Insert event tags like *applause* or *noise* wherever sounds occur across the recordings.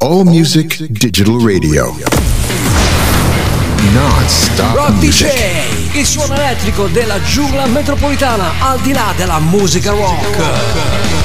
All Music Digital Radio. Non-stop Rock. DJ, il suono elettrico della giungla metropolitana al di là della musica rock.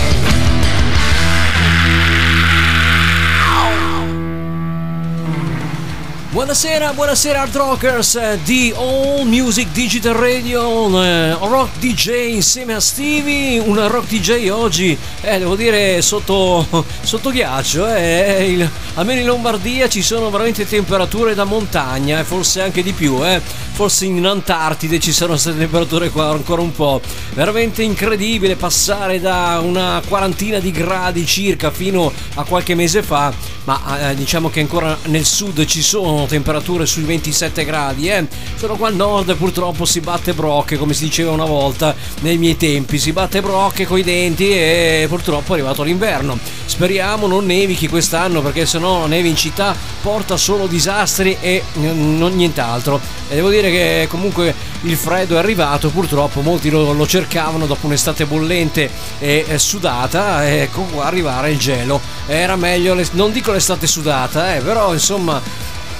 Buonasera, buonasera Hard Rockers eh, di All Music Digital Radio, eh, Rock DJ insieme a Stevie, un Rock DJ oggi, eh, devo dire, sotto, *laughs* sotto ghiaccio, eh, il- almeno in Lombardia ci sono veramente temperature da montagna e forse anche di più, eh. Forse in Antartide ci sono queste temperature qua ancora un po', veramente incredibile passare da una quarantina di gradi circa fino a qualche mese fa, ma eh, diciamo che ancora nel sud ci sono temperature sui 27 gradi, eh. solo qua al nord purtroppo si batte brocche, come si diceva una volta nei miei tempi, si batte brocche coi denti e purtroppo è arrivato l'inverno. Speriamo non nevichi quest'anno perché sennò neve in città porta solo disastri e mm, non nient'altro. E devo dire che comunque il freddo è arrivato, purtroppo molti lo, lo cercavano dopo un'estate bollente e sudata, ecco qua arrivare il gelo. Era meglio, l'es- non dico l'estate sudata, eh, però insomma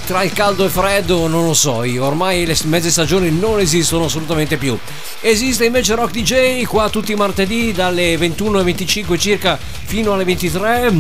tra il caldo e il freddo non lo so io, ormai le mezze stagioni non esistono assolutamente più. Esiste invece Rock DJ qua tutti i martedì dalle 21.25 circa fino alle 23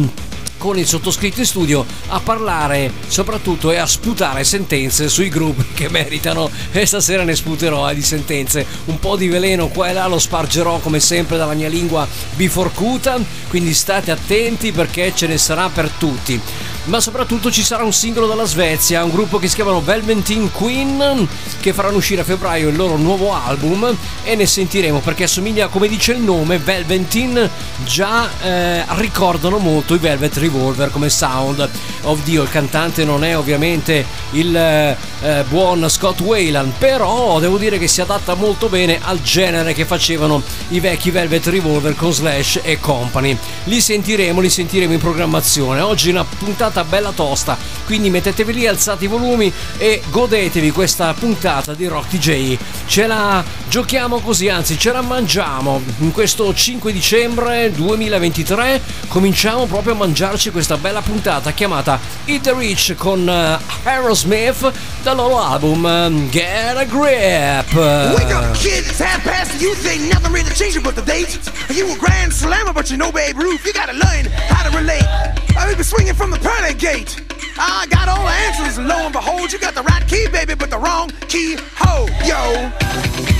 con il sottoscritto in studio a parlare soprattutto e a sputare sentenze sui gruppi *laughs* che meritano. E stasera ne sputerò eh, di sentenze. Un po' di veleno qua e là lo spargerò come sempre dalla mia lingua biforcuta. Quindi state attenti perché ce ne sarà per tutti ma soprattutto ci sarà un singolo dalla Svezia, un gruppo che si chiamano Velveteen Queen, che faranno uscire a febbraio il loro nuovo album e ne sentiremo perché assomiglia, come dice il nome, Velveteen, già eh, ricordano molto i Velvet Revolver come sound. Oddio, il cantante non è ovviamente il eh, eh, buon Scott Wayland, però devo dire che si adatta molto bene al genere che facevano i vecchi Velvet Revolver con Slash e Company. Li sentiremo, li sentiremo in programmazione. Oggi una puntata bella tosta, quindi mettetevi lì, alzate i volumi e godetevi questa puntata di Rock DJ. Ce la giochiamo così, anzi ce la mangiamo. In questo 5 dicembre 2023 cominciamo proprio a mangiarci questa bella puntata chiamata Eat the Rich con eh, Aerosmith dal loro album eh, Get a Grip. You think nothing learn how to relate. I've been swinging from the pearly gate. I got all the answers, and lo and behold, you got the right key, baby, but the wrong key. Ho, yo.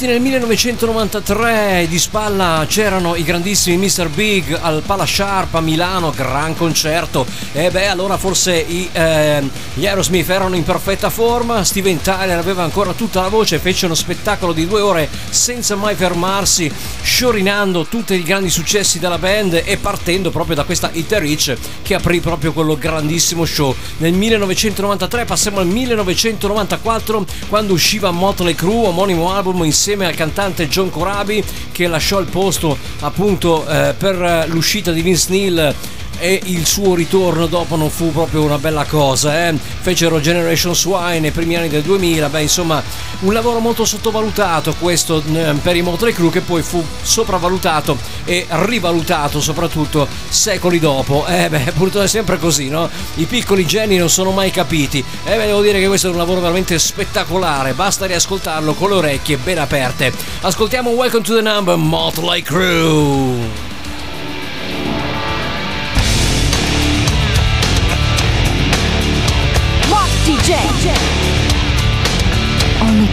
Visti nel 1993 di spalla c'erano i grandissimi Mr. Big al Pala Sharp a Milano, gran concerto. E beh, allora forse i, eh, gli Aerosmith erano in perfetta forma. Steven Tyler aveva ancora tutta la voce, fece uno spettacolo di due ore senza mai fermarsi, sciorinando tutti i grandi successi della band e partendo proprio da questa Hit Rich che aprì proprio quello grandissimo show. Nel 1993 passiamo al 1994 quando usciva Motley Crue, omonimo album insieme al cantante John Corabi che lasciò il posto appunto eh, per l'uscita di Vince Neil e il suo ritorno dopo non fu proprio una bella cosa. Eh? Fecero Generation Swine nei primi anni del 2000, beh insomma un lavoro molto sottovalutato questo per i Motley Crue che poi fu sopravvalutato e rivalutato soprattutto secoli dopo. Eh beh, *laughs* purtroppo è sempre così, no? I piccoli geni non sono mai capiti. E eh, beh, devo dire che questo è un lavoro veramente spettacolare, basta riascoltarlo con le orecchie ben aperte. Ascoltiamo Welcome to the Number Motley Crue.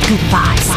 Only good vibes.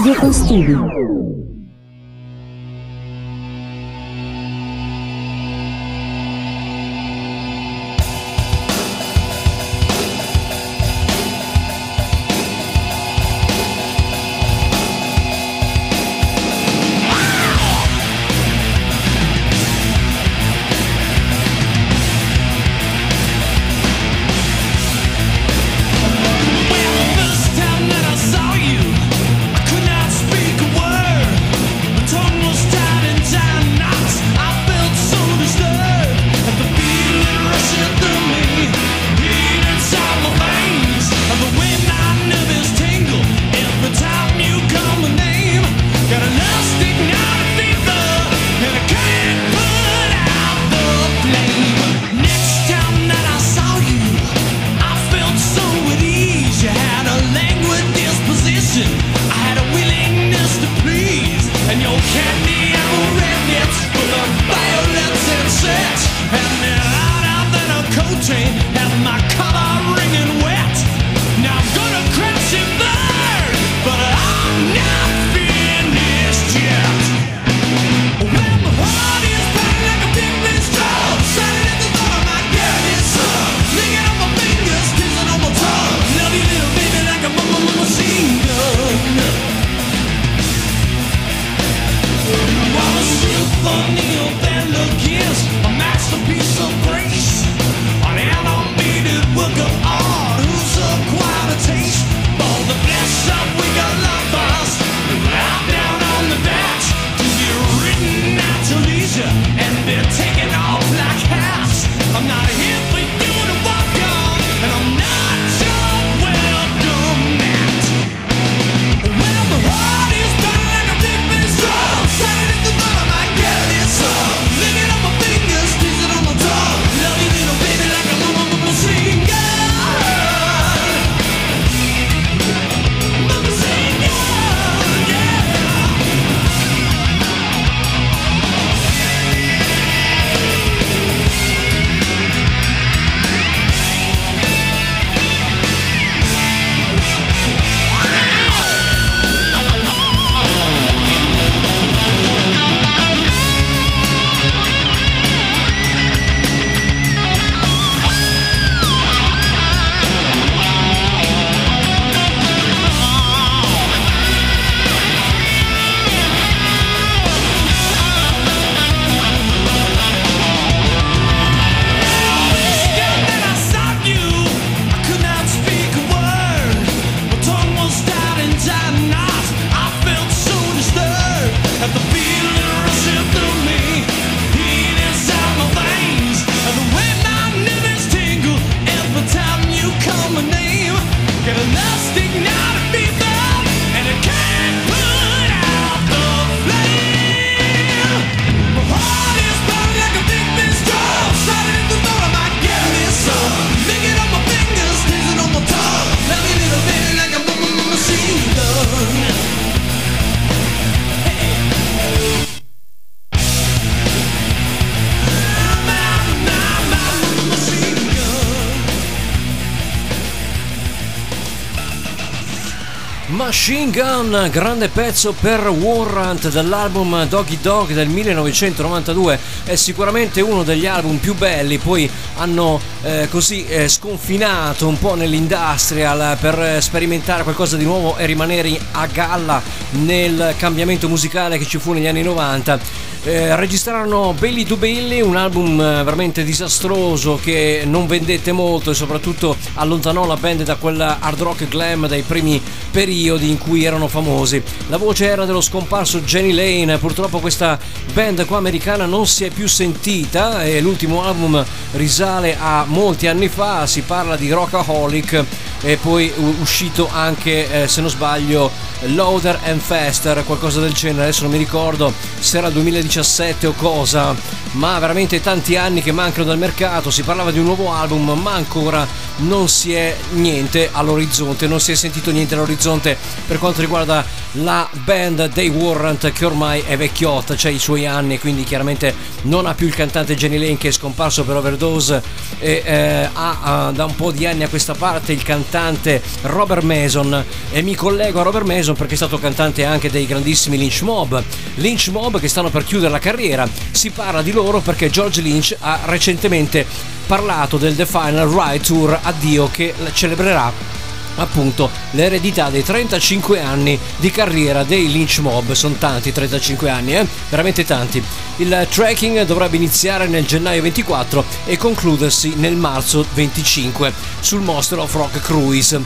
DJ. In studio Machine Gun, grande pezzo per Warrant dall'album Doggy Dog del 1992, è sicuramente uno degli album più belli, poi hanno eh, così eh, sconfinato un po' nell'industrial per sperimentare qualcosa di nuovo e rimanere a galla nel cambiamento musicale che ci fu negli anni 90 eh, registrarono Belly to Belly, un album eh, veramente disastroso che non vendette molto e soprattutto allontanò la band da quel hard rock glam dei primi periodi in cui erano famosi. La voce era dello scomparso Jenny Lane, purtroppo questa band qua americana non si è più sentita e l'ultimo album risale a molti anni fa, si parla di Rockaholic e poi uscito anche, eh, se non sbaglio, Loader and Faster, qualcosa del genere, adesso non mi ricordo se era 2017 o cosa, ma veramente tanti anni che mancano dal mercato, si parlava di un nuovo album, ma ancora non si è niente all'orizzonte, non si è sentito niente all'orizzonte per quanto riguarda la band dei Warrant che ormai è vecchiotta, cioè i suoi anni, quindi chiaramente non ha più il cantante Jenny Lane che è scomparso per overdose e eh, ha, ha da un po' di anni a questa parte il cantante Robert Mason e mi collego a Robert Mason perché è stato cantante anche dei grandissimi Lynch Mob. Lynch Mob che stanno per chiudere la carriera. Si parla di loro perché George Lynch ha recentemente parlato del The Final Ride Tour Addio che celebrerà appunto l'eredità dei 35 anni di carriera dei Lynch Mob. Sono tanti 35 anni, eh? veramente tanti. Il trekking dovrebbe iniziare nel gennaio 24 e concludersi nel marzo 25 sul Monster of Rock Cruise.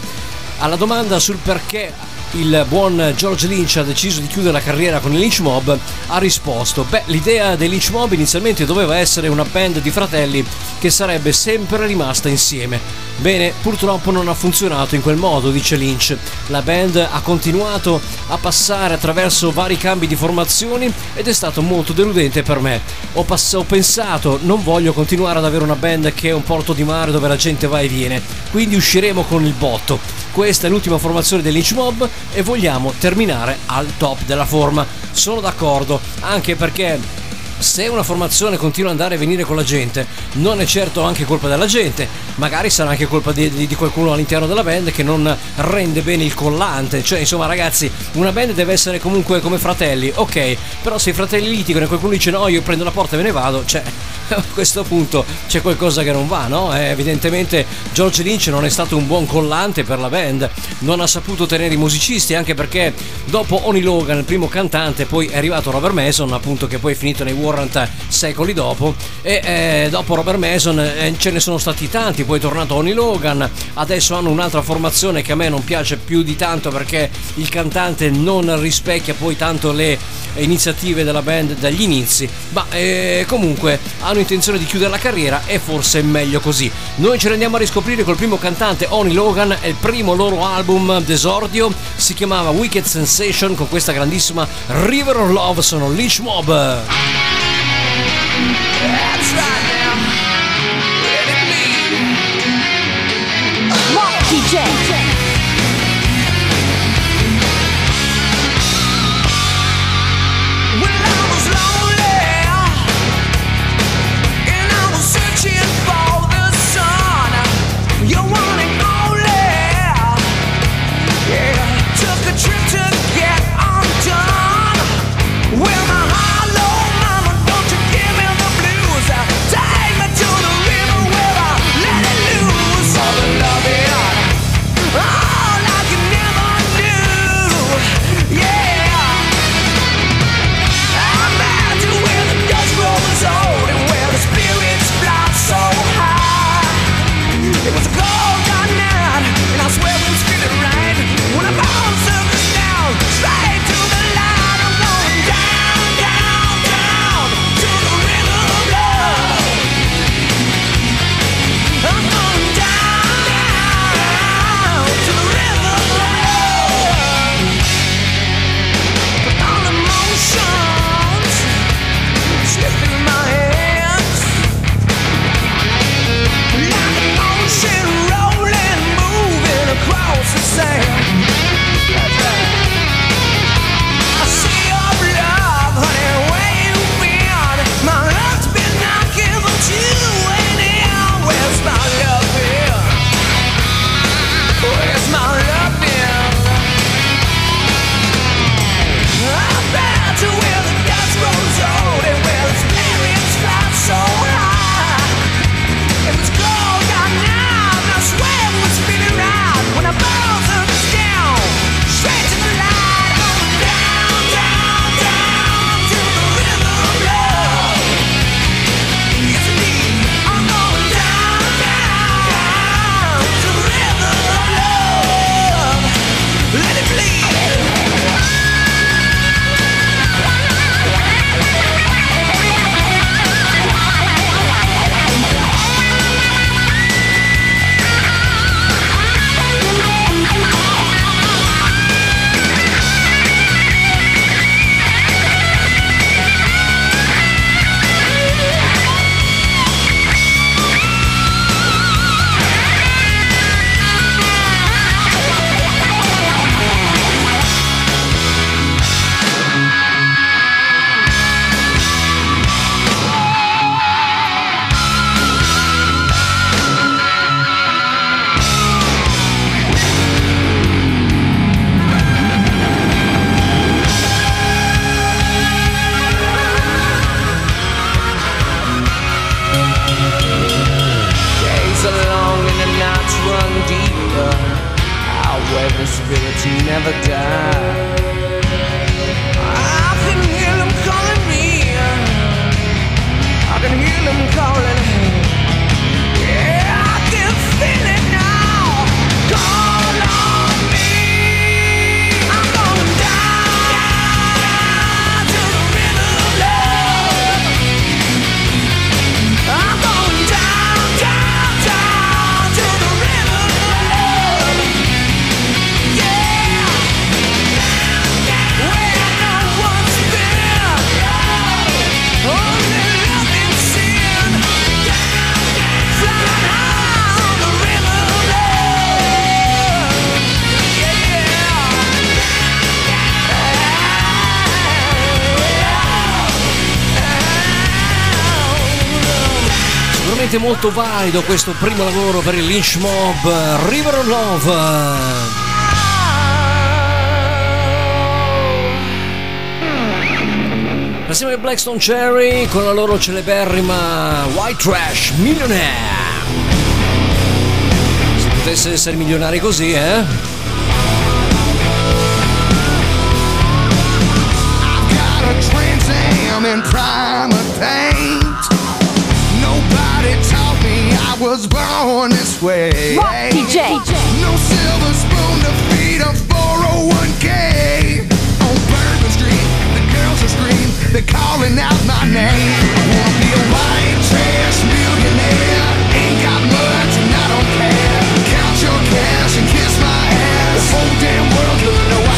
Alla domanda sul perché il buon George Lynch ha deciso di chiudere la carriera con i Lynch Mob, ha risposto: Beh, l'idea dei Lynch Mob inizialmente doveva essere una band di fratelli che sarebbe sempre rimasta insieme. Bene, purtroppo non ha funzionato in quel modo, dice Lynch. La band ha continuato a passare attraverso vari cambi di formazioni ed è stato molto deludente per me. Ho, pass- ho pensato, non voglio continuare ad avere una band che è un porto di mare dove la gente va e viene, quindi usciremo con il botto. Questa è l'ultima formazione dei Lynch Mob e vogliamo terminare al top della forma. Sono d'accordo, anche perché se una formazione continua ad andare e venire con la gente, non è certo anche colpa della gente, magari sarà anche colpa di, di, di, qualcuno all'interno della band che non rende bene il collante. Cioè, insomma, ragazzi, una band deve essere comunque come fratelli, ok, però se i fratelli litigano e qualcuno dice no, io prendo la porta e me ne vado, cioè, *laughs* a questo punto c'è qualcosa che non va, no? Eh, evidentemente George Lynch non è stato un buon collante per la band, non ha saputo tenere i musicisti, anche perché dopo Oni Logan, il primo cantante, poi è arrivato Robert Mason, appunto, che poi è finito nei Warrant secoli dopo. E eh, dopo Robert Mason eh, ce ne sono stati tanti poi è tornato Oni Logan. Adesso hanno un'altra formazione che a me non piace più di tanto perché il cantante non rispecchia poi tanto le iniziative della band dagli inizi ma eh, comunque hanno intenzione di chiudere la carriera e forse è meglio così. Noi ce ne andiamo a riscoprire col primo cantante Oni Logan è il primo loro album d'esordio. Si chiamava Wicked Sensation con questa grandissima River of Love sono Lynch Mob Mark DJ. Sicuramente molto valido questo primo lavoro per il Lynch Mob, River of Love. Assieme ai Blackstone Cherry con la loro celeberrima White Trash Millionaire. Se potesse essere milionari così, eh? got a Taught me I was born this way. Rock DJ. No silver spoon to feed a 401k. On Bourbon Street, the girls are scream, they're calling out my name. Wanna be a white trash millionaire. Ain't got much and I don't care. Count your cash and kiss my ass. The whole damn world gonna know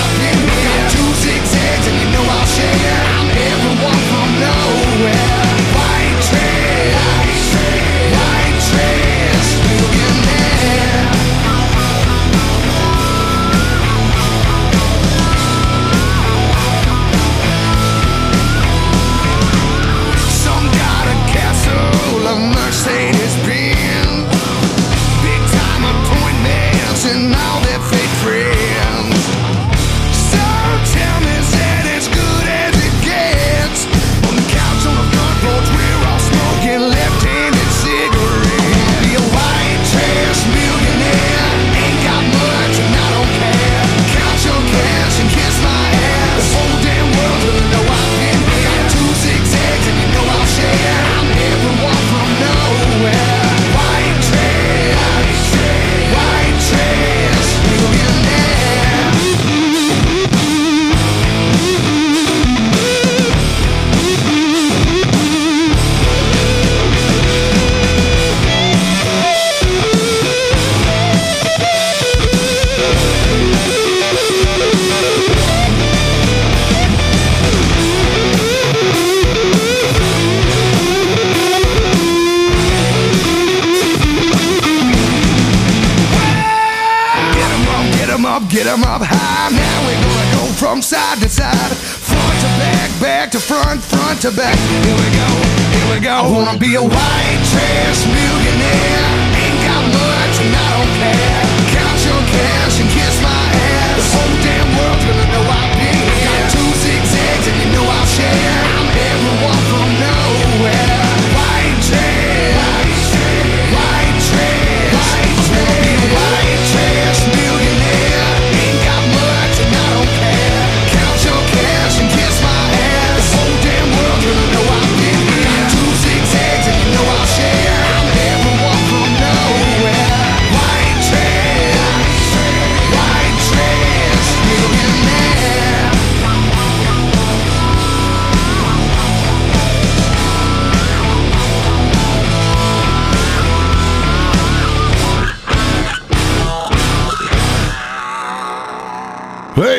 get 'em up, high. Now we're gonna go from side to side, front to back, back to front, front to back. Here we go, here we go. I wanna be a white trash millionaire. Ain't got much and I don't care. Count your cash and kiss my ass. The whole damn world's gonna know I've been here. Got two zigzags and you know I'll share.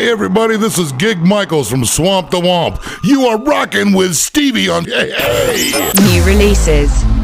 Everybody, this is Gig Michaels from Swamp the Womp. You are rocking with Stevie on Hey Hey! New releases.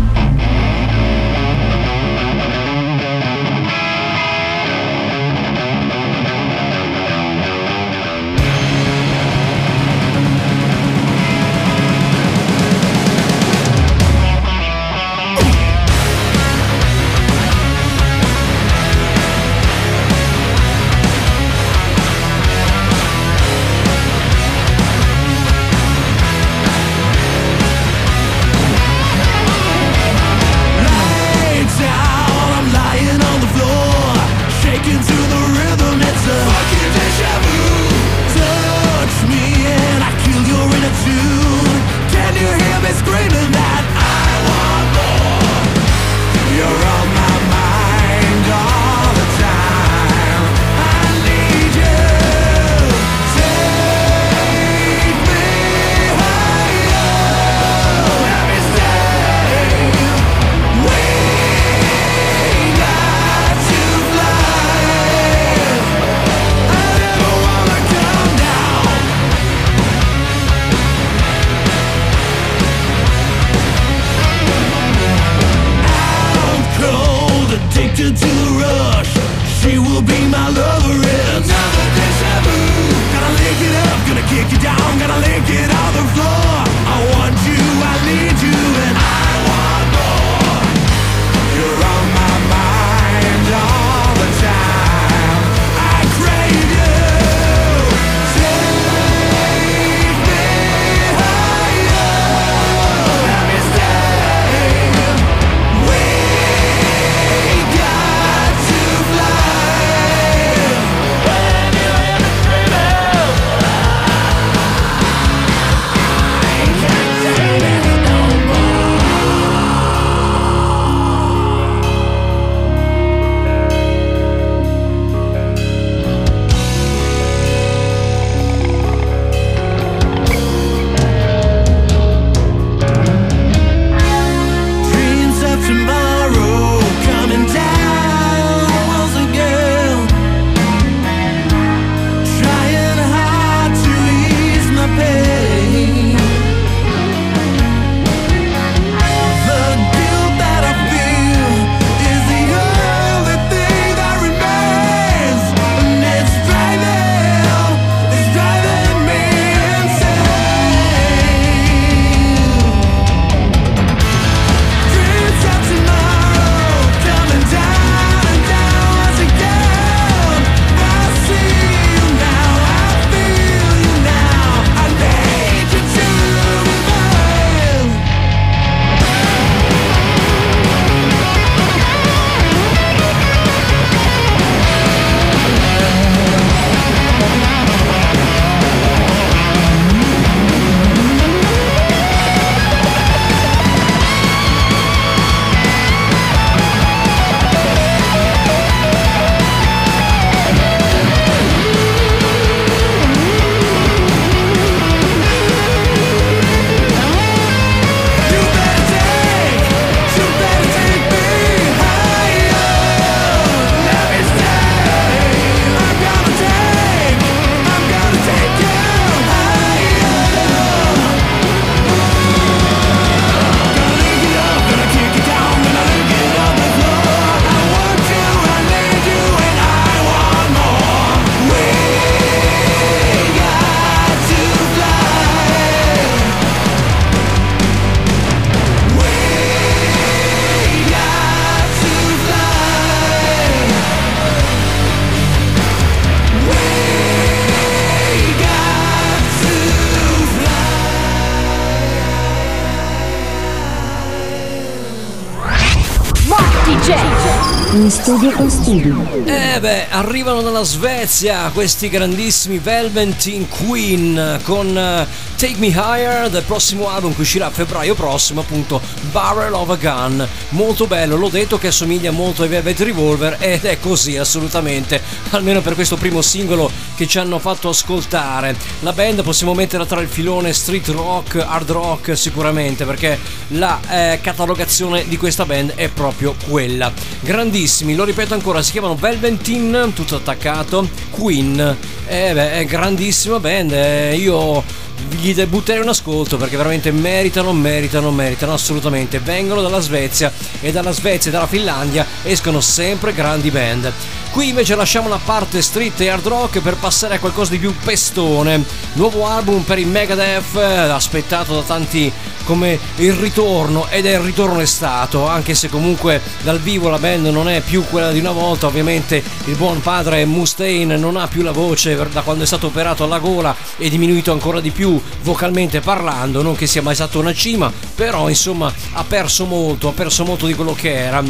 Eh beh, arrivano dalla Svezia questi grandissimi Velveteen Queen con eh, Take Me Higher del prossimo album che uscirà a febbraio prossimo, appunto Barrel of a Gun. Molto bello, l'ho detto che assomiglia molto ai Velvet Revolver ed è così assolutamente, almeno per questo primo singolo che ci hanno fatto ascoltare. La band possiamo metterla tra il filone street rock, hard rock sicuramente perché la eh, catalogazione di questa band è proprio quella. Grandissimi, lo ripeto ancora, si chiamano Velveteen, tutto attaccato, Queen. Eh beh, è grandissima band, eh, io gli butterei un ascolto perché veramente meritano, meritano, meritano assolutamente. Vengono dalla Svezia e dalla Svezia e dalla Finlandia escono sempre grandi band. Qui invece lasciamo la parte street e hard rock per passare a qualcosa di più pestone. Nuovo album per i Megadeth, aspettato da tanti come il ritorno ed è il ritorno è stato, anche se comunque dal vivo la band non è più quella di una volta, ovviamente il buon padre Mustaine non ha più la voce da quando è stato operato alla gola e diminuito ancora di più vocalmente parlando, non che sia mai stato una cima, però insomma ha perso molto, ha perso molto di quello che era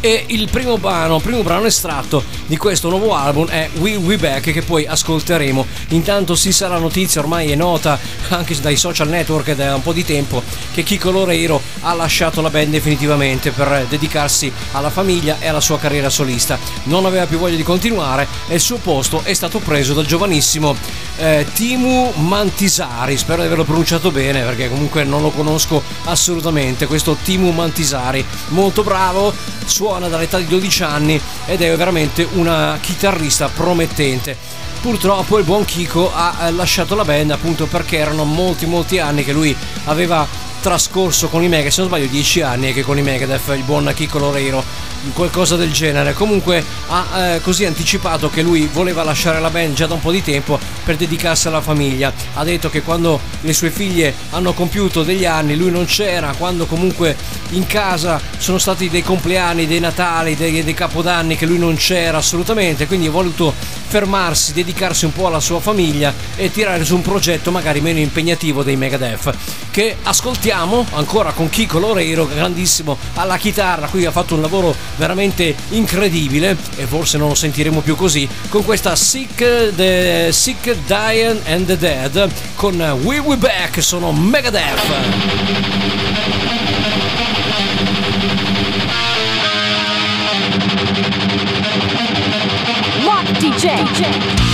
e il primo brano, primo brano estratto di questo nuovo album è We We Back che poi ascolteremo. Intanto si sa la notizia, ormai è nota anche dai social network da un po' di tempo che Kiko Loreiro ha lasciato la band definitivamente per dedicarsi alla famiglia e alla sua carriera solista. Non aveva più voglia di continuare e il suo posto è stato preso dal giovanissimo eh, Timu Mantisari, spero di averlo pronunciato bene perché comunque non lo conosco assolutamente, questo Timu Mantisari, molto bravo, suona dall'età di 12 anni ed è veramente una chitarrista promettente. Purtroppo il buon Kiko ha eh, lasciato la band appunto perché erano molti molti anni che lui aveva trascorso con i Megadeth, se non sbaglio 10 anni che con i Megadeth, il buon Kiko Loreiro qualcosa del genere. Comunque ha eh, così anticipato che lui voleva lasciare la band già da un po' di tempo per dedicarsi alla famiglia. Ha detto che quando le sue figlie hanno compiuto degli anni lui non c'era, quando comunque in casa sono stati dei compleanni, dei Natali, dei, dei Capodanni che lui non c'era assolutamente, quindi ha voluto fermarsi, dedicarsi un po' alla sua famiglia e tirare su un progetto magari meno impegnativo dei Megadeth che ascoltiamo ancora con Kiko Loreiro, grandissimo alla chitarra, qui ha fatto un lavoro veramente incredibile e forse non lo sentiremo più così con questa Sick, the Sick Dying and the Dead con We We Back sono Megadeth Rock DJ.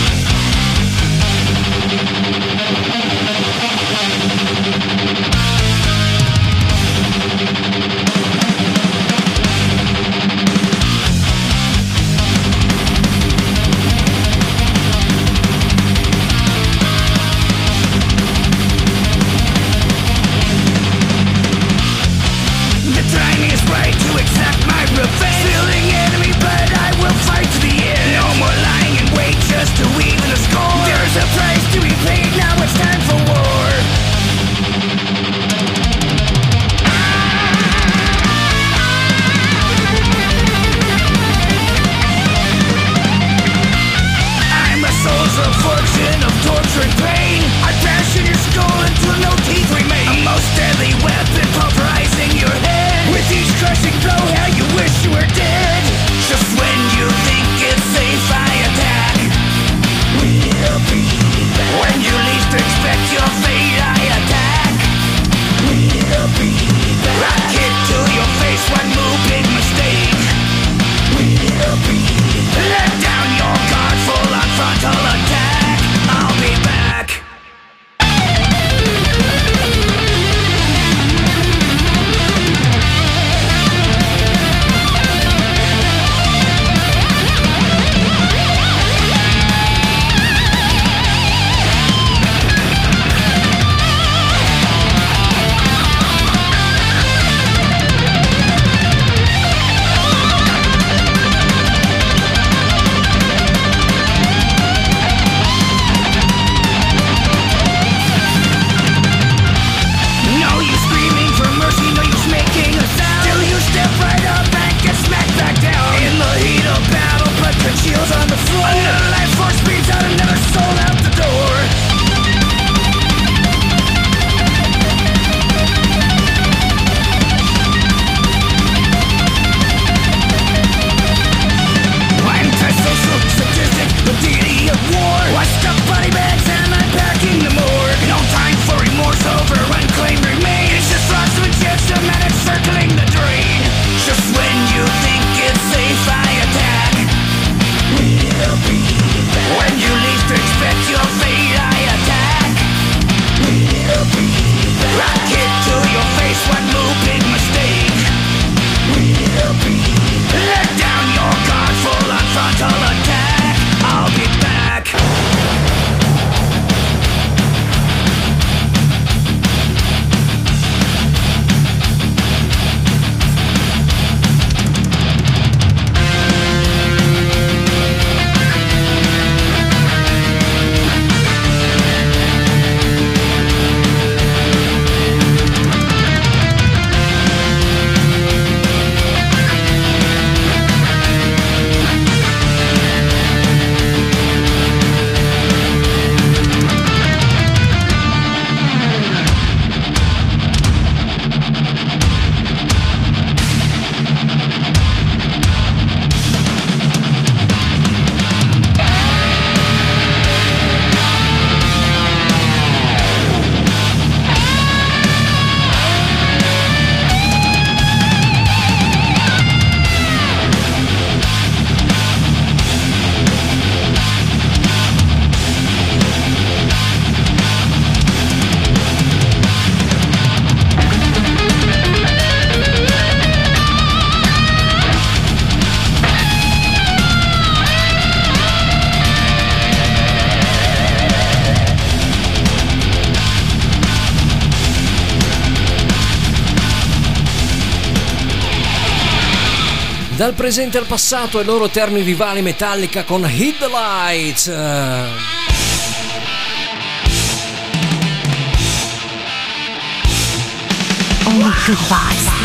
Dal presente al passato e loro termini rivali Metallica con Hit the Lights. Oh Only good.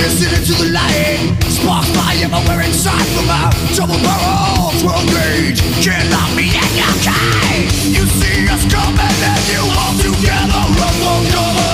Listen into the light. Sparks fly everywhere inside from my double barrel 12 gauge Cannot be in your cage You see us coming and you all together. Run for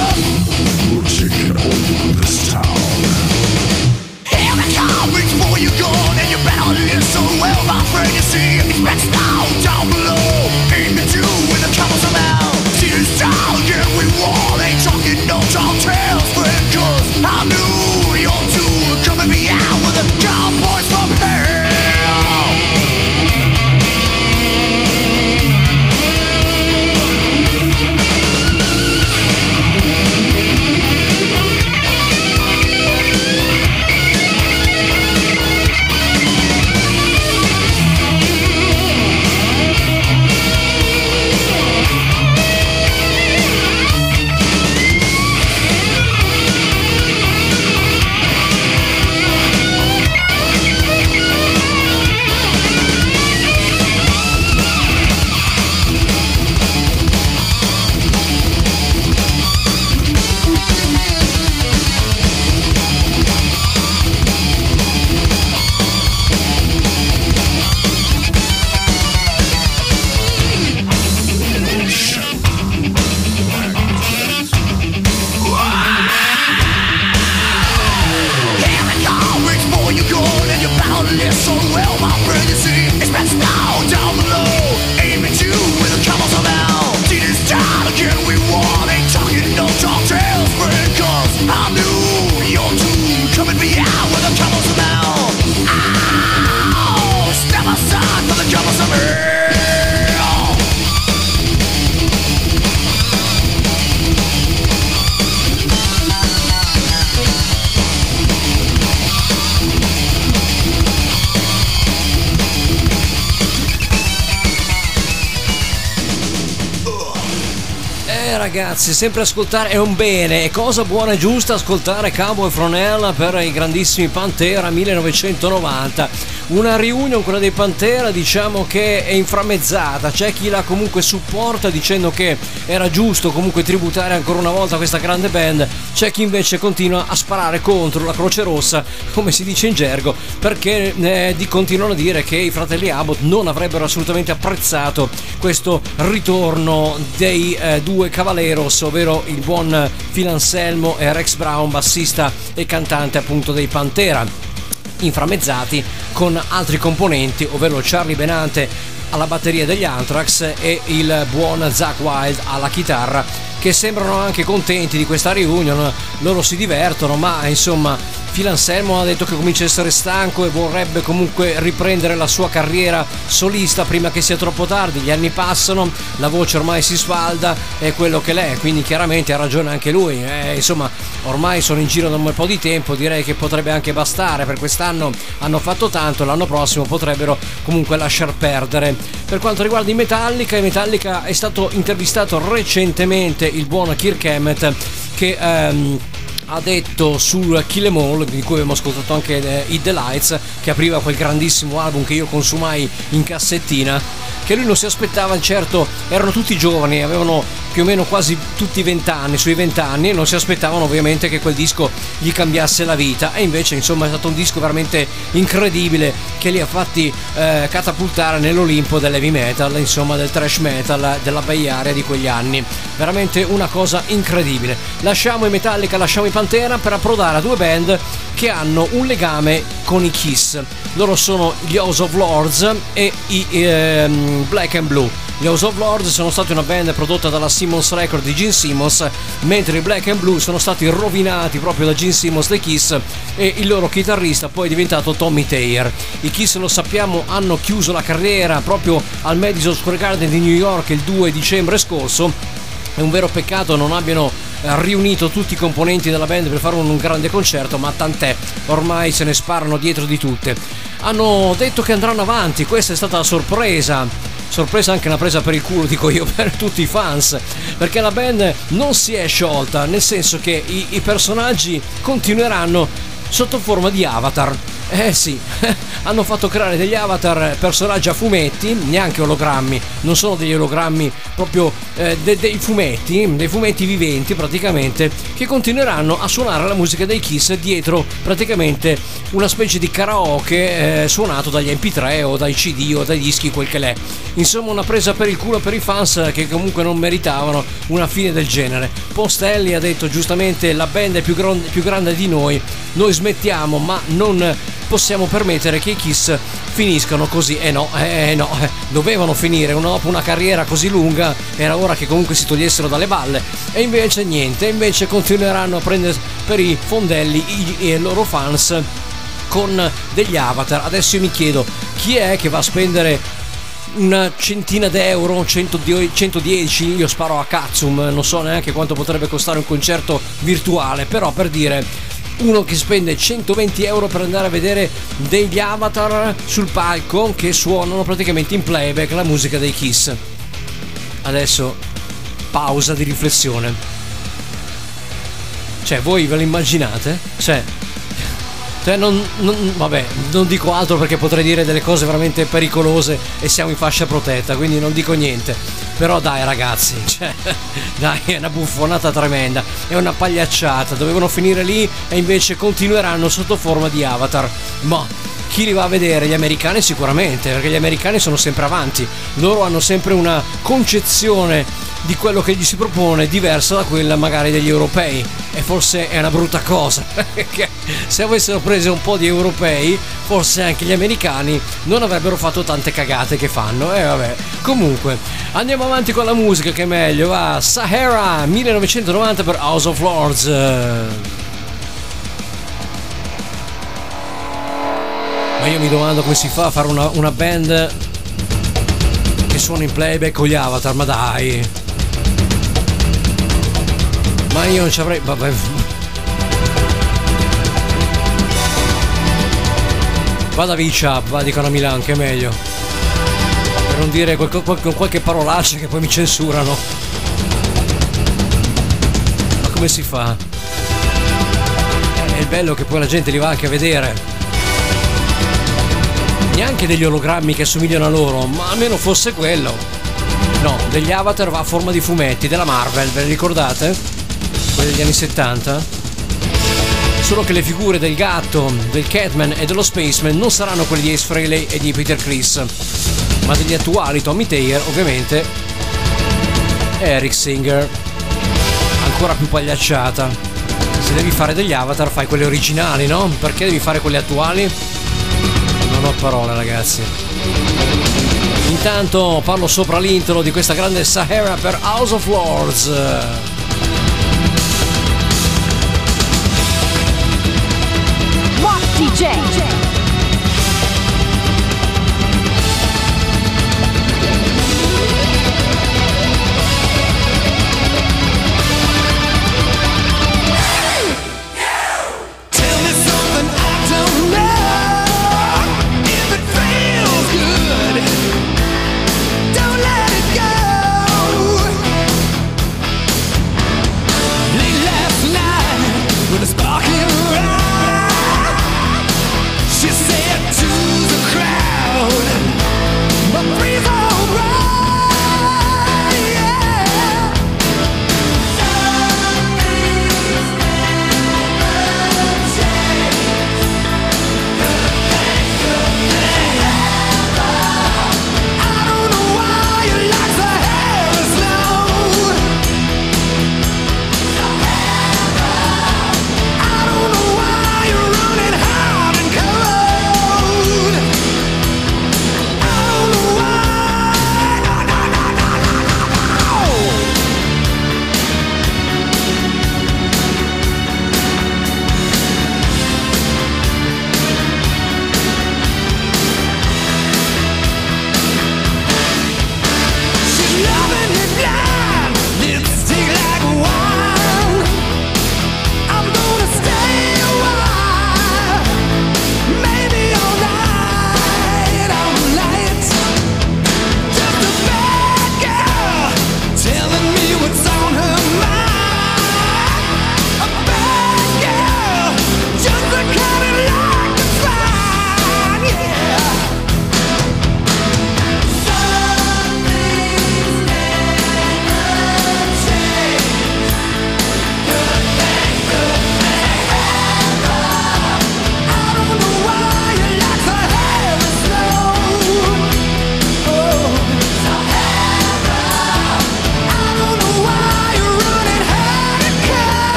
sempre ascoltare è un bene, è cosa buona e giusta ascoltare Cowboy Fronella per i grandissimi Pantera 1990. Una reunion, quella dei Pantera, diciamo che è inframmezzata, c'è chi la comunque supporta dicendo che era giusto comunque tributare ancora una volta questa grande band, c'è chi invece continua a sparare contro la Croce Rossa, come si dice in gergo, perché eh, continuano a dire che i fratelli Abbott non avrebbero assolutamente apprezzato questo ritorno dei eh, due Cavaleros, ovvero il buon Phil Anselmo e Rex Brown, bassista e cantante appunto dei Pantera inframmezzati con altri componenti, ovvero Charlie Benante alla batteria degli Anthrax e il buon Zach Wild alla chitarra che sembrano anche contenti di questa reunion, loro si divertono, ma insomma Phil Anselmo ha detto che comincia a essere stanco e vorrebbe comunque riprendere la sua carriera solista prima che sia troppo tardi, gli anni passano, la voce ormai si sfalda, è quello che l'è, quindi chiaramente ha ragione anche lui, eh, insomma ormai sono in giro da un bel po' di tempo, direi che potrebbe anche bastare, per quest'anno hanno fatto tanto, l'anno prossimo potrebbero comunque lasciar perdere. Per quanto riguarda i Metallica, i Metallica è stato intervistato recentemente il buon Kirk Hammett che ehm, ha detto sul Kill Em All, di cui abbiamo ascoltato anche eh, Hit the Lights, che apriva quel grandissimo album che io consumai in cassettina, che lui non si aspettava, certo erano tutti giovani, avevano più o meno quasi tutti 20 anni, sui 20 anni, e non si aspettavano ovviamente che quel disco gli cambiasse la vita, e invece insomma è stato un disco veramente incredibile che li ha fatti eh, catapultare nell'Olimpo dell'heavy metal, insomma del thrash metal della Bay Area di quegli anni, veramente una cosa incredibile. Lasciamo i Metallica, lasciamo i Pantera per approdare a due band che hanno un legame con i Kiss. Loro sono gli House of Lords e i ehm, Black and Blue. Gli House of Lords sono stati una band prodotta dalla Simmons Record di Gene Simmons, mentre i Black and Blue sono stati rovinati proprio da Gene Simmons dei Kiss e il loro chitarrista poi è diventato Tommy Taylor. I Kiss lo sappiamo hanno chiuso la carriera proprio al Madison Square Garden di New York il 2 dicembre scorso. È un vero peccato non abbiano riunito tutti i componenti della band per fare un, grande concerto, ma tant'è, ormai se ne sparano dietro di tutte. Hanno detto che andranno avanti, questa è stata la sorpresa. Sorpresa anche una presa per il culo, dico io, *laughs* per tutti i fans, perché la band non si è sciolta, nel senso che i, i personaggi continueranno sotto forma di avatar. Eh sì, *laughs* hanno fatto creare degli avatar personaggi a fumetti, neanche ologrammi, non sono degli ologrammi proprio eh, de- dei fumetti, dei fumetti viventi praticamente, che continueranno a suonare la musica dei Kiss dietro praticamente una specie di karaoke eh, suonato dagli MP3 o dai CD o dai dischi, quel che l'è. Insomma una presa per il culo per i fans che comunque non meritavano una fine del genere. Postelli ha detto giustamente la band è più, gron- più grande di noi, noi smettiamo ma non possiamo permettere che i Kiss finiscano così. Eh no, eh no, eh, dovevano finire una, dopo una carriera così lunga, era ora che comunque si togliessero dalle balle. E invece niente, invece continueranno a prendere per i fondelli i, i loro fans con degli avatar. Adesso io mi chiedo chi è che va a spendere una centina d'euro, 110, io sparo a Katsum, non so neanche quanto potrebbe costare un concerto virtuale, però per dire uno che spende 120 euro per andare a vedere degli avatar sul palco che suonano praticamente in playback la musica dei Kiss. Adesso pausa di riflessione. Cioè, voi ve lo immaginate? Cioè, cioè non, non, vabbè, non dico altro perché potrei dire delle cose veramente pericolose e siamo in fascia protetta, quindi non dico niente. Però dai ragazzi, *laughs* cioè, dai, è una buffonata tremenda, è una pagliacciata, dovevano finire lì e invece continueranno sotto forma di avatar. Ma chi li va a vedere? Gli americani sicuramente, perché gli americani sono sempre avanti, loro hanno sempre una concezione di quello che gli si propone diversa da quella magari degli europei. E forse è una brutta cosa *laughs* perché se avessero preso un po' di europei forse anche gli americani non avrebbero fatto tante cagate che fanno. E vabbè. Comunque andiamo avanti con la musica che è meglio va. Sahara 1990 per House of Lords. Ma io mi domando come si fa a fare una, una band che suona in playback con gli avatar ma dai ma io non ci avrei. Vabbè. Vada Vicia, va dicono a Milano, che è meglio. Per non dire qualche, qualche, qualche parolaccia che poi mi censurano. Ma come si fa? È bello che poi la gente li va anche a vedere. Neanche degli ologrammi che assomigliano a loro, ma almeno fosse quello. No, degli avatar va a forma di fumetti della Marvel, ve li ricordate? Quelli degli anni 70. Solo che le figure del gatto, del Catman e dello Spaceman non saranno quelle di Ace Frehley e di Peter Chris, ma degli attuali Tommy Taylor, ovviamente, e Eric Singer. Ancora più pagliacciata. Se devi fare degli avatar, fai quelli originali, no? Perché devi fare quelli attuali? Non ho parole, ragazzi. Intanto parlo sopra l'intro di questa grande Sahara per House of Lords. DJ. Tell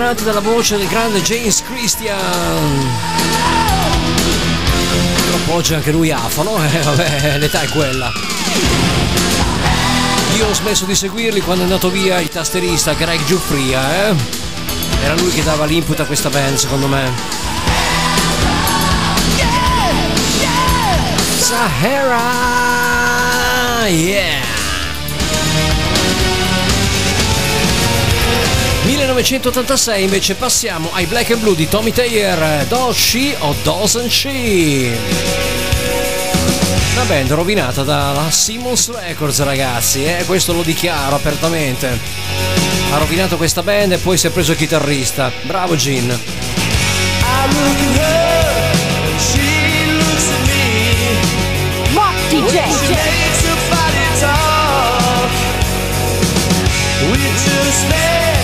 emanato dalla voce del grande James Christian. oggi anche lui afano, *laughs* eh, vabbè, l'età è quella. Io ho smesso di seguirli quando è andato via il tasterista Greg Giuffria, eh. Era lui che dava l'input a questa band, secondo me. Sahara! Yeah! 1986 invece passiamo ai Black and Blue di Tommy Taylor, Does o Doesn't She? Una band rovinata dalla Simmons Records ragazzi, eh? questo lo dichiaro apertamente. Ha rovinato questa band e poi si è preso il chitarrista. Bravo Gin. Mock We just met.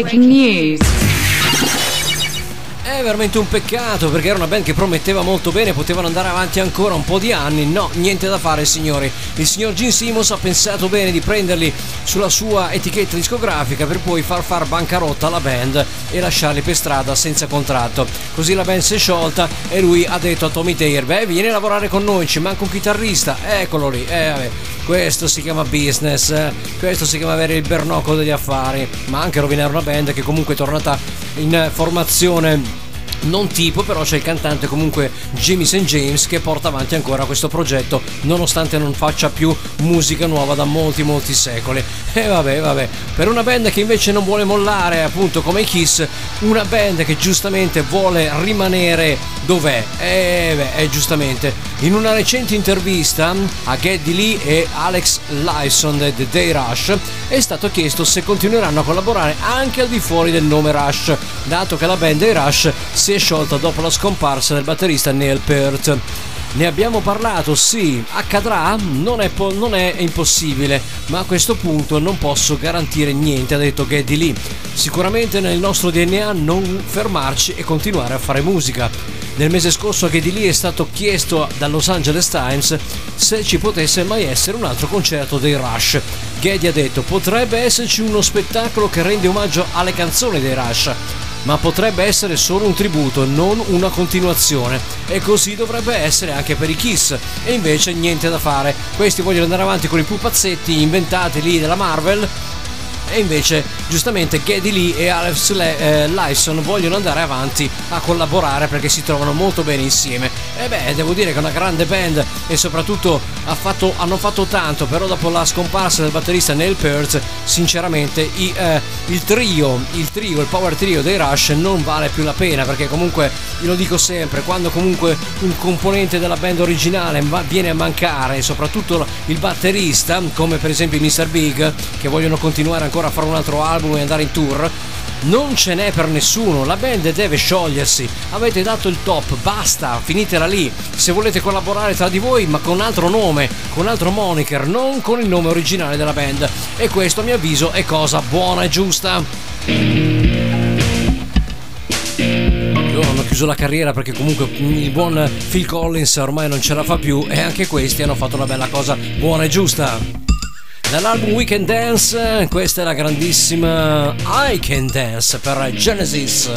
breaking news. È veramente un peccato perché era una band che prometteva molto bene, potevano andare avanti ancora un po' di anni. No, niente da fare, signori. Il signor Gene Simons ha pensato bene di prenderli sulla sua etichetta discografica per poi far far bancarotta alla band e lasciarli per strada senza contratto. Così la band si è sciolta e lui ha detto a Tommy Taylor: Beh, vieni a lavorare con noi, ci manca un chitarrista. Eccolo lì. Eh, vabbè questo si chiama business, questo si chiama avere il bernocolo degli affari, ma anche rovinare una band che comunque è tornata in formazione non tipo, però c'è il cantante comunque Jimmy St. James che porta avanti ancora questo progetto nonostante non faccia più musica nuova da molti molti secoli. E vabbè, vabbè, per una band che invece non vuole mollare, appunto come i Kiss, una band che giustamente vuole rimanere dov'è? E beh, è giustamente in una recente intervista a Geddy Lee e Alex Lyson di Day Rush è stato chiesto se continueranno a collaborare anche al di fuori del nome Rush, dato che la band Day Rush si è sciolta dopo la scomparsa del batterista Neil Peart. Ne abbiamo parlato, sì, accadrà? Non è, non è, impossibile, ma a questo punto non posso garantire niente, ha detto Geddy Lee. Sicuramente nel nostro DNA non fermarci e continuare a fare musica. Nel mese scorso a Geddy Lee è stato chiesto dal Los Angeles Times se ci potesse mai essere un altro concerto dei Rush. Geddy ha detto potrebbe esserci uno spettacolo che rende omaggio alle canzoni dei Rush ma potrebbe essere solo un tributo, non una continuazione. E così dovrebbe essere anche per i Kiss. E invece niente da fare. Questi vogliono andare avanti con i pupazzetti inventati lì della Marvel e invece giustamente Geddy Lee e Alex Le- eh, Lyson vogliono andare avanti a collaborare perché si trovano molto bene insieme e beh devo dire che è una grande band e soprattutto ha fatto, hanno fatto tanto però dopo la scomparsa del batterista Neil Peart sinceramente i, eh, il trio il trio il power trio dei Rush non vale più la pena perché comunque io lo dico sempre quando comunque un componente della band originale viene a mancare soprattutto il batterista come per esempio i Mr. Big che vogliono continuare ancora ancora fare un altro album e andare in tour. Non ce n'è per nessuno, la band deve sciogliersi. Avete dato il top, basta, finitela lì. Se volete collaborare tra di voi, ma con altro nome, con altro moniker, non con il nome originale della band. E questo a mio avviso è cosa buona e giusta. Hanno chiuso la carriera perché comunque il buon Phil Collins ormai non ce la fa più e anche questi hanno fatto una bella cosa buona e giusta. Dall'album Weekend Dance, questa è la grandissima I Can Dance per Genesis.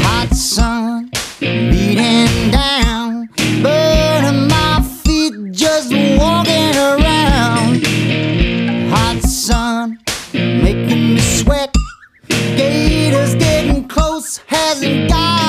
Hot sun beating down, burning my feet just walking around. Hot sun making me sweat. Gators getting close, hasn't got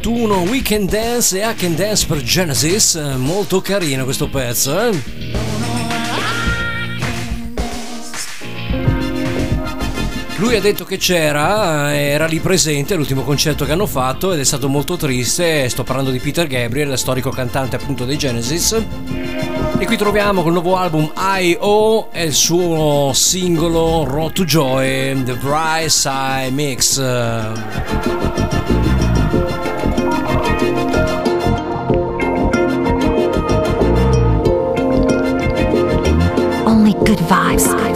81 Weekend Dance e Hack and Dance per Genesis, molto carino questo pezzo, eh? Lui ha detto che c'era, eh, era lì presente all'ultimo concerto che hanno fatto ed è stato molto triste. Sto parlando di Peter Gabriel, storico cantante appunto dei Genesis. E qui troviamo col nuovo album I.O. e il suo singolo Road to Joy, The Bright Side Mix. good vibes.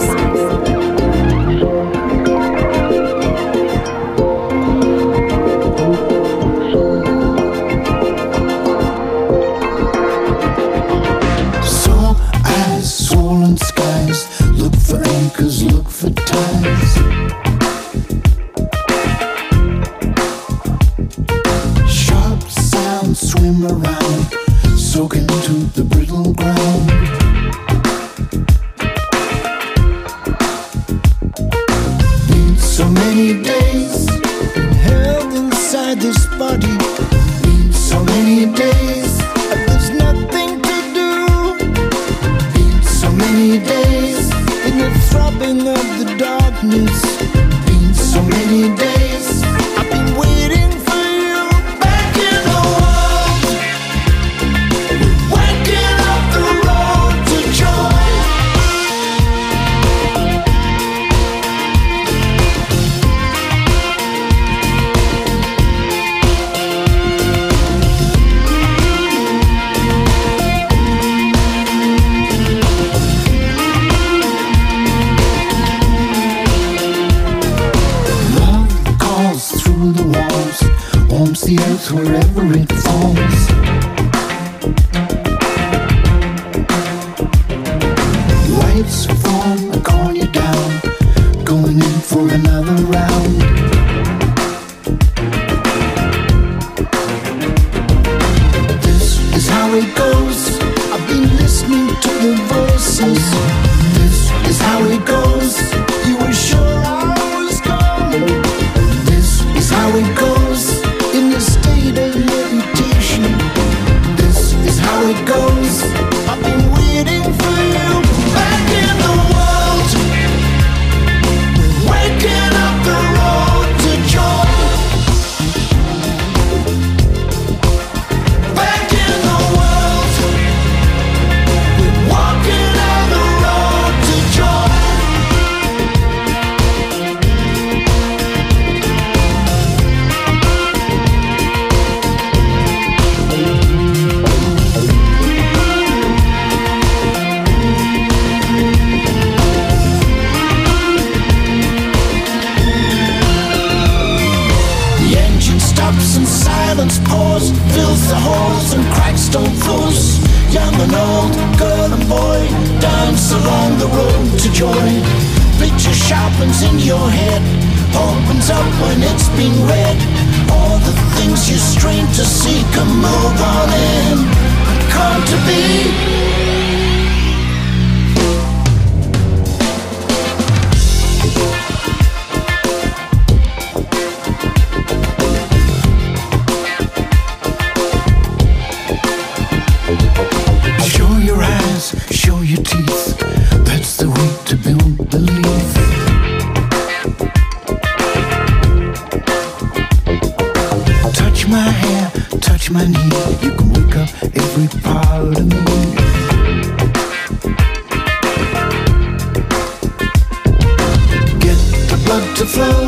flow.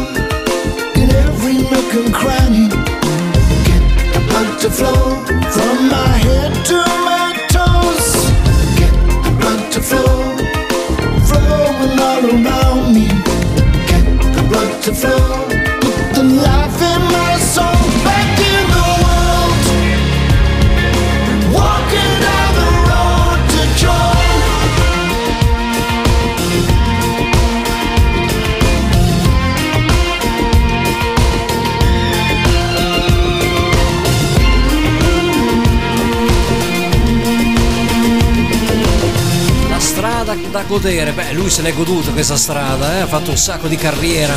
potere. Beh, lui se l'è goduto questa strada, eh? ha fatto un sacco di carriera.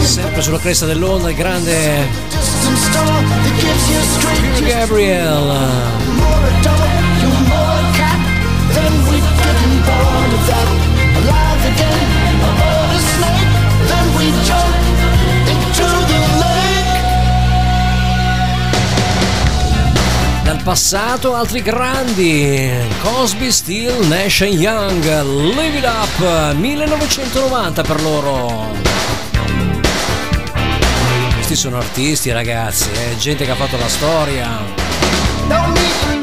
Sempre sulla cresta dell'onda, il grande Gabriel. Again, a snake, then we jump. passato altri grandi, Cosby, Steel, Nash Young, Live It Up, 1990 per loro. Questi sono artisti ragazzi, eh? gente che ha fatto la storia.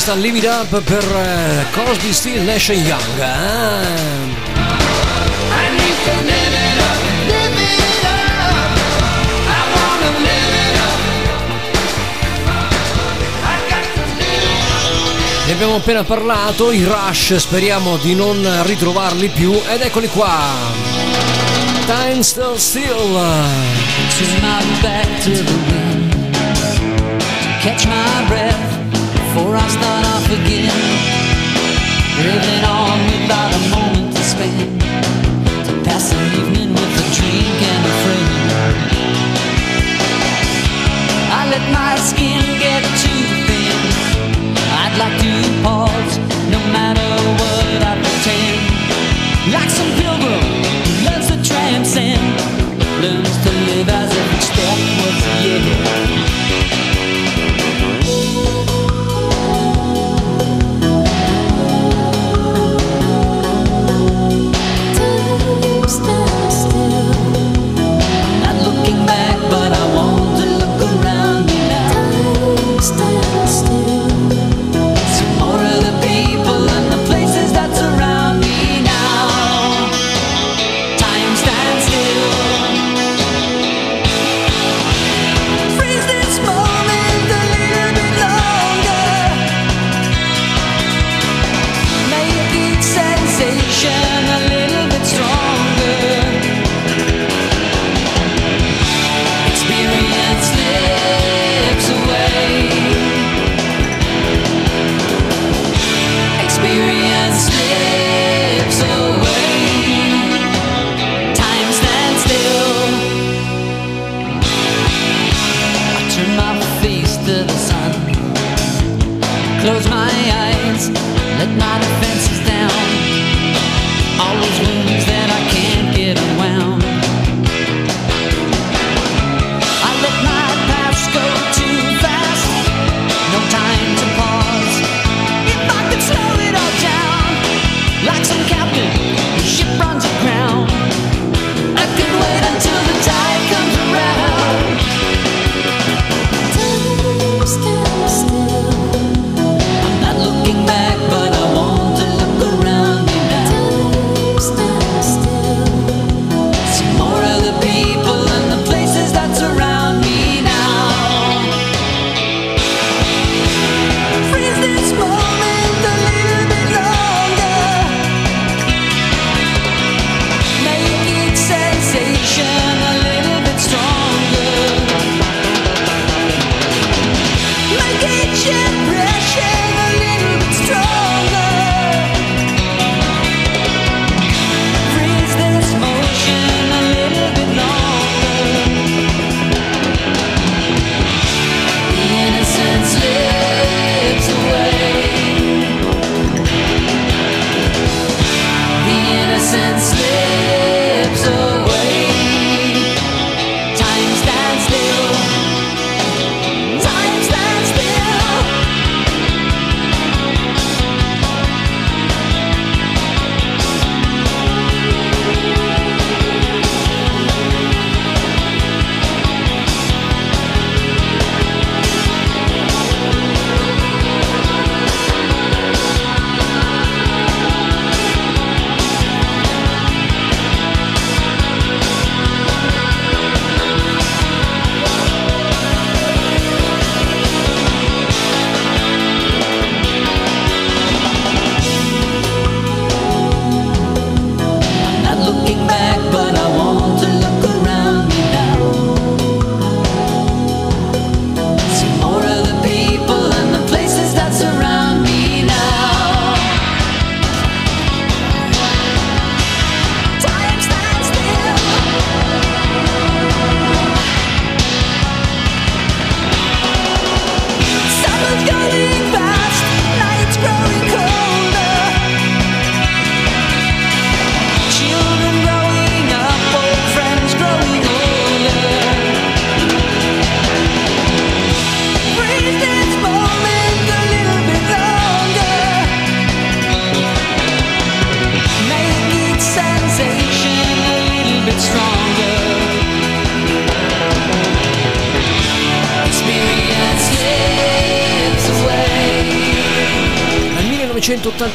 questa Live It Up per eh, uh, Cosby, Steel, Nash Young. Eh? Ne abbiamo appena parlato, i Rush speriamo di non ritrovarli più ed eccoli qua. Time still still. Catch my breath. before I start off again. Living on without a moment to spend. To pass an evening with a drink and a friend. I let my skin get too thin. I'd like to pause no matter what I pretend. Like some pilgrim who loves to transcend. Learns to live as if each step was a yeah.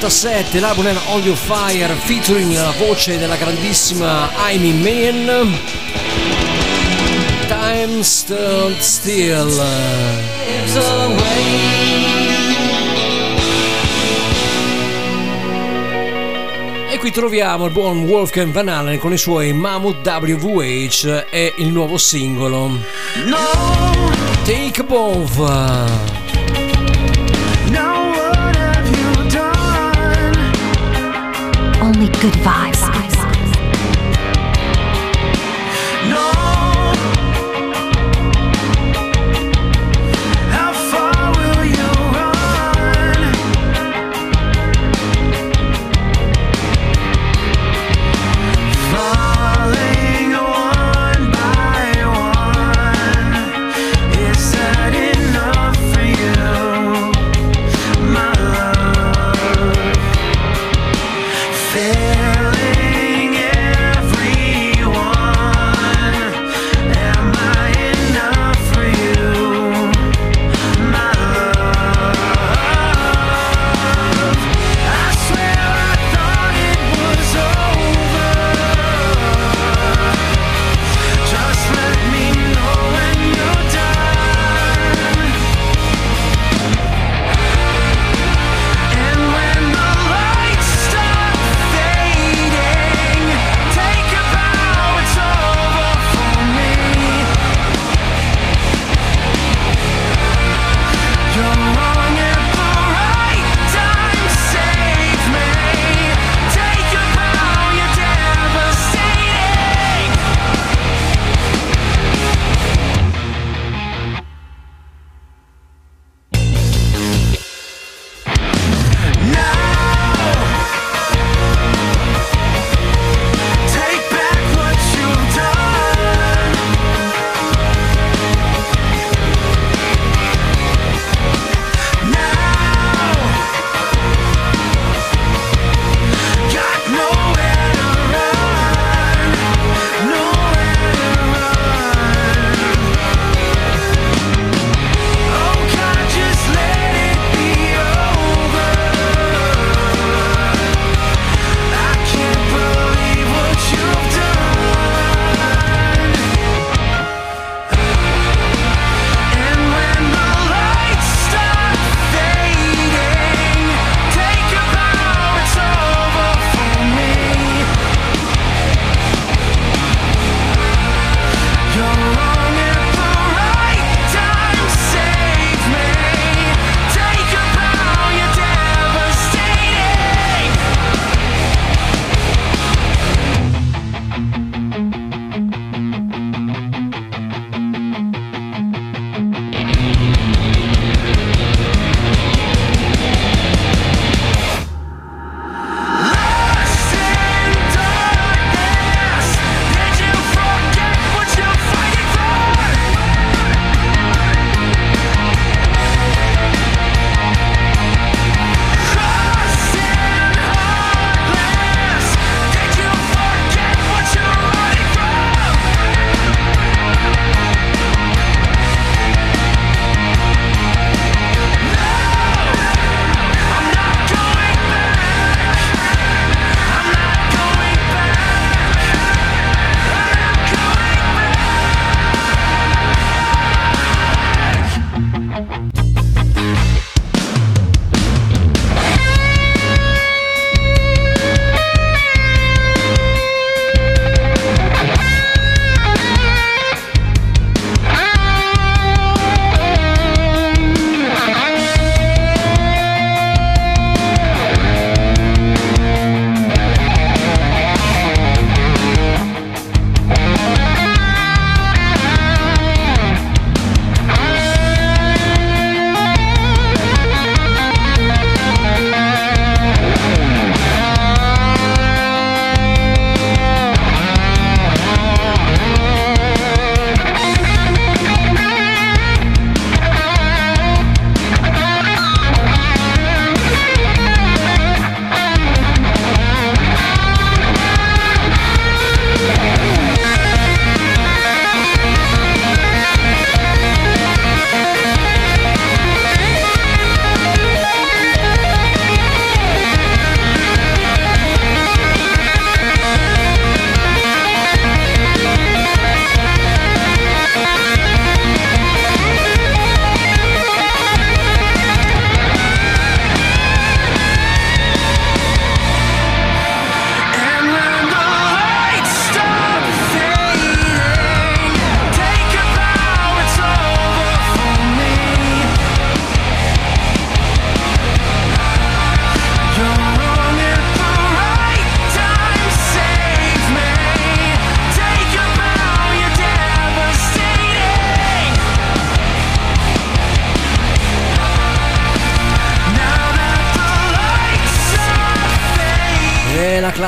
97 l'album era All Your Fire featuring la voce della grandissima Amy Mann. Time Stood Still. E qui troviamo il buon Wolfgang Van Halen con i suoi Mammoth WVH e il nuovo singolo. Take Above Only good vibes.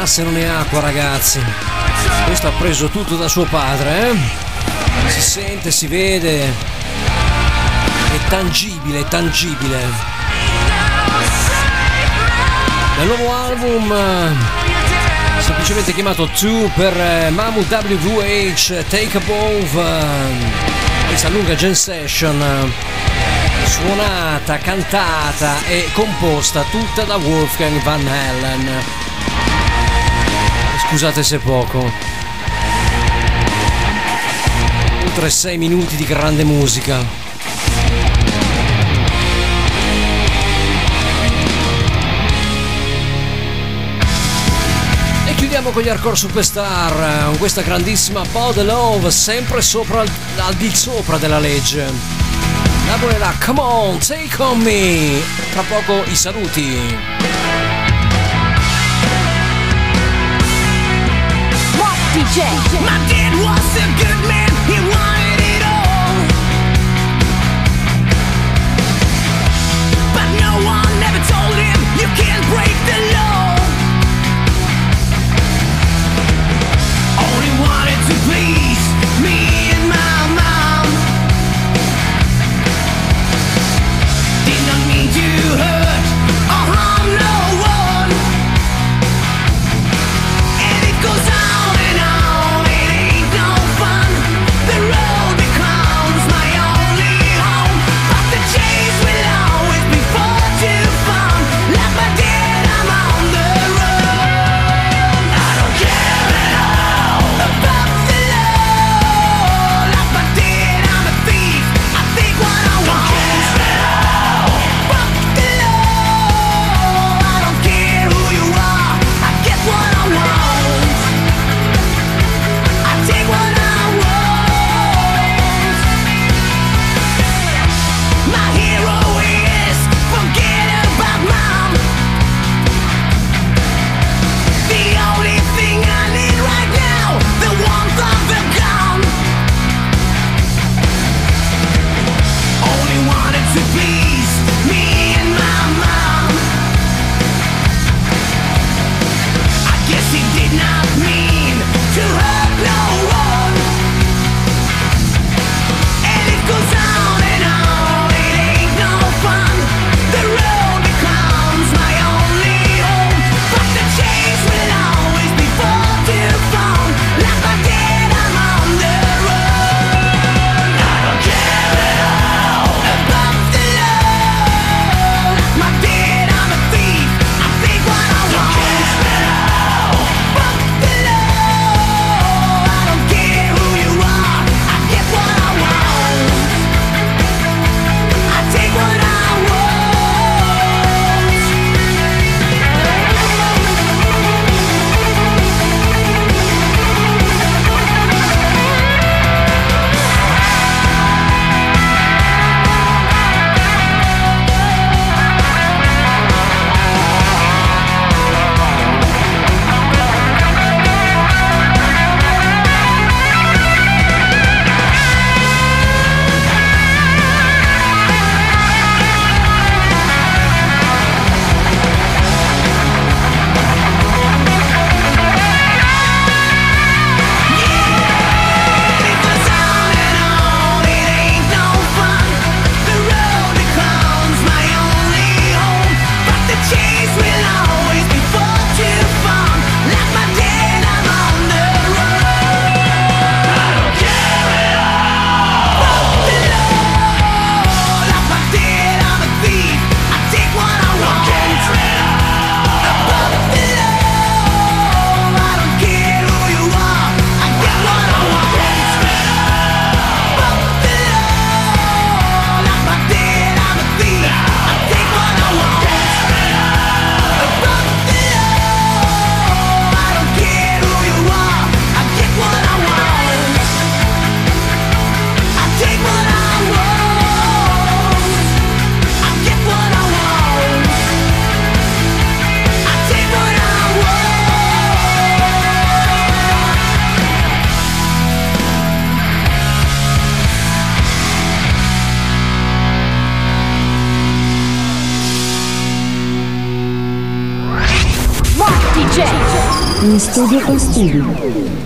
Classe non è acqua, ragazzi. Questo ha preso tutto da suo padre, eh? Si sente, si vede. È tangibile, è tangibile. Nel nuovo album semplicemente chiamato 2 per eh, Mamu WVH Take Above eh, questa lunga gen session eh, suonata, cantata e composta tutta da Wolfgang Van Halen scusate se poco oltre 6 minuti di grande musica E chiudiamo con gli Hardcore Superstar, con questa grandissima Pod Love, sempre sopra, al di sopra della legge. La voleva Come on, take on me. Tra poco i saluti. DJ. My dad was a good man, he wanted it all. But no one ever told him you can't break the law. In studio con Stevie.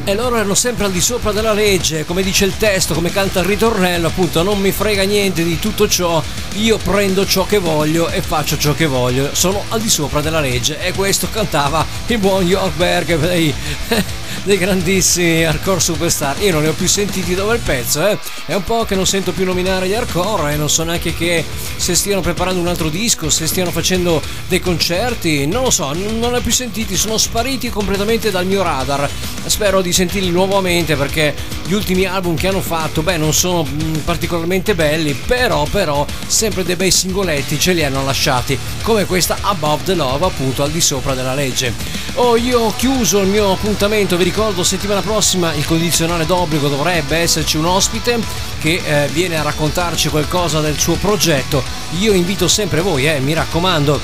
E loro erano sempre al di sopra della legge, come dice il testo, come canta il ritornello, appunto non mi frega niente di tutto ciò, io prendo ciò che voglio e faccio ciò che voglio, sono al di sopra della legge e questo cantava il buon York Berg dei, *laughs* dei grandissimi hardcore superstar. Io non ne ho più sentiti dove il pezzo, eh. È un po' che non sento più nominare gli hardcore e non so neanche che se stiano preparando un altro disco, se stiano facendo dei concerti, non lo so, non ne ho più sentiti, sono spariti completamente dal mio radar. Spero di sentirli nuovamente perché gli ultimi album che hanno fatto, beh, non sono mm, particolarmente belli, però però sempre dei bei singoletti ce li hanno lasciati, come questa Above the Love, appunto al di sopra della legge. Oh, io ho chiuso il mio appuntamento, vi ricordo settimana prossima il condizionale d'obbligo dovrebbe esserci un ospite che eh, viene a raccontarci qualcosa del suo progetto. Io invito sempre voi, eh, mi raccomando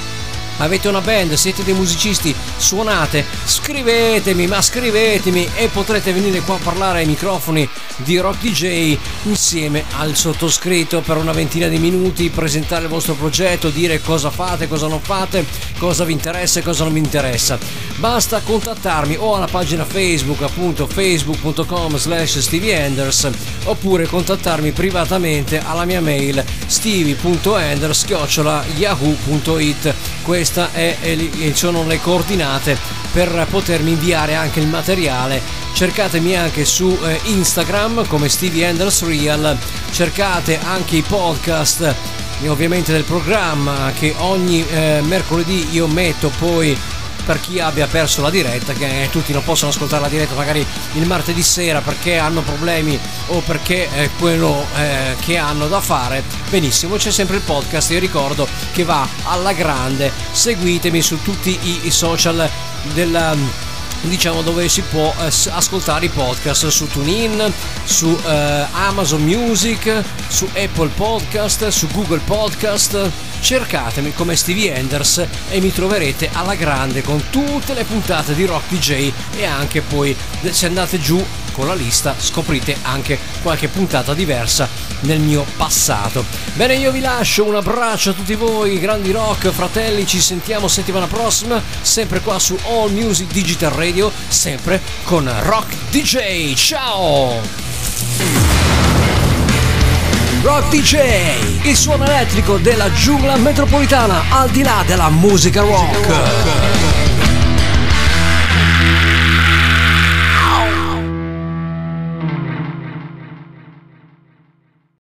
avete una band, siete dei musicisti, suonate, scrivetemi, ma scrivetemi e potrete venire qua a parlare ai microfoni di Rock DJ insieme al sottoscritto per una ventina di minuti, presentare il vostro progetto, dire cosa fate, cosa non fate, cosa vi interessa e cosa non vi interessa. Basta contattarmi o alla pagina Facebook, appunto facebook.com slash stevieenders oppure contattarmi privatamente alla mia mail stevie.enders yahoo.it queste sono le coordinate per potermi inviare anche il materiale. Cercatemi anche su eh, Instagram come Stevie Enders Real. Cercate anche i podcast ovviamente del programma che ogni eh, mercoledì io metto poi per chi abbia perso la diretta, che tutti non possono ascoltare la diretta magari il martedì sera perché hanno problemi o perché è quello eh, che hanno da fare. Benissimo, c'è sempre il podcast, io ricordo che va alla grande. Seguitemi su tutti i, i social della diciamo dove si può eh, ascoltare i podcast su TuneIn, su eh, Amazon Music, su Apple Podcast, su Google Podcast. Cercatemi come Stevie Enders e mi troverete alla grande con tutte le puntate di Rock DJ e anche poi se andate giù con la lista scoprite anche qualche puntata diversa nel mio passato. Bene, io vi lascio un abbraccio a tutti voi, grandi rock, fratelli, ci sentiamo settimana prossima, sempre qua su All Music Digital Radio, sempre con Rock DJ. Ciao! Rock DJ, il suono elettrico della giungla metropolitana al di là della musica rock.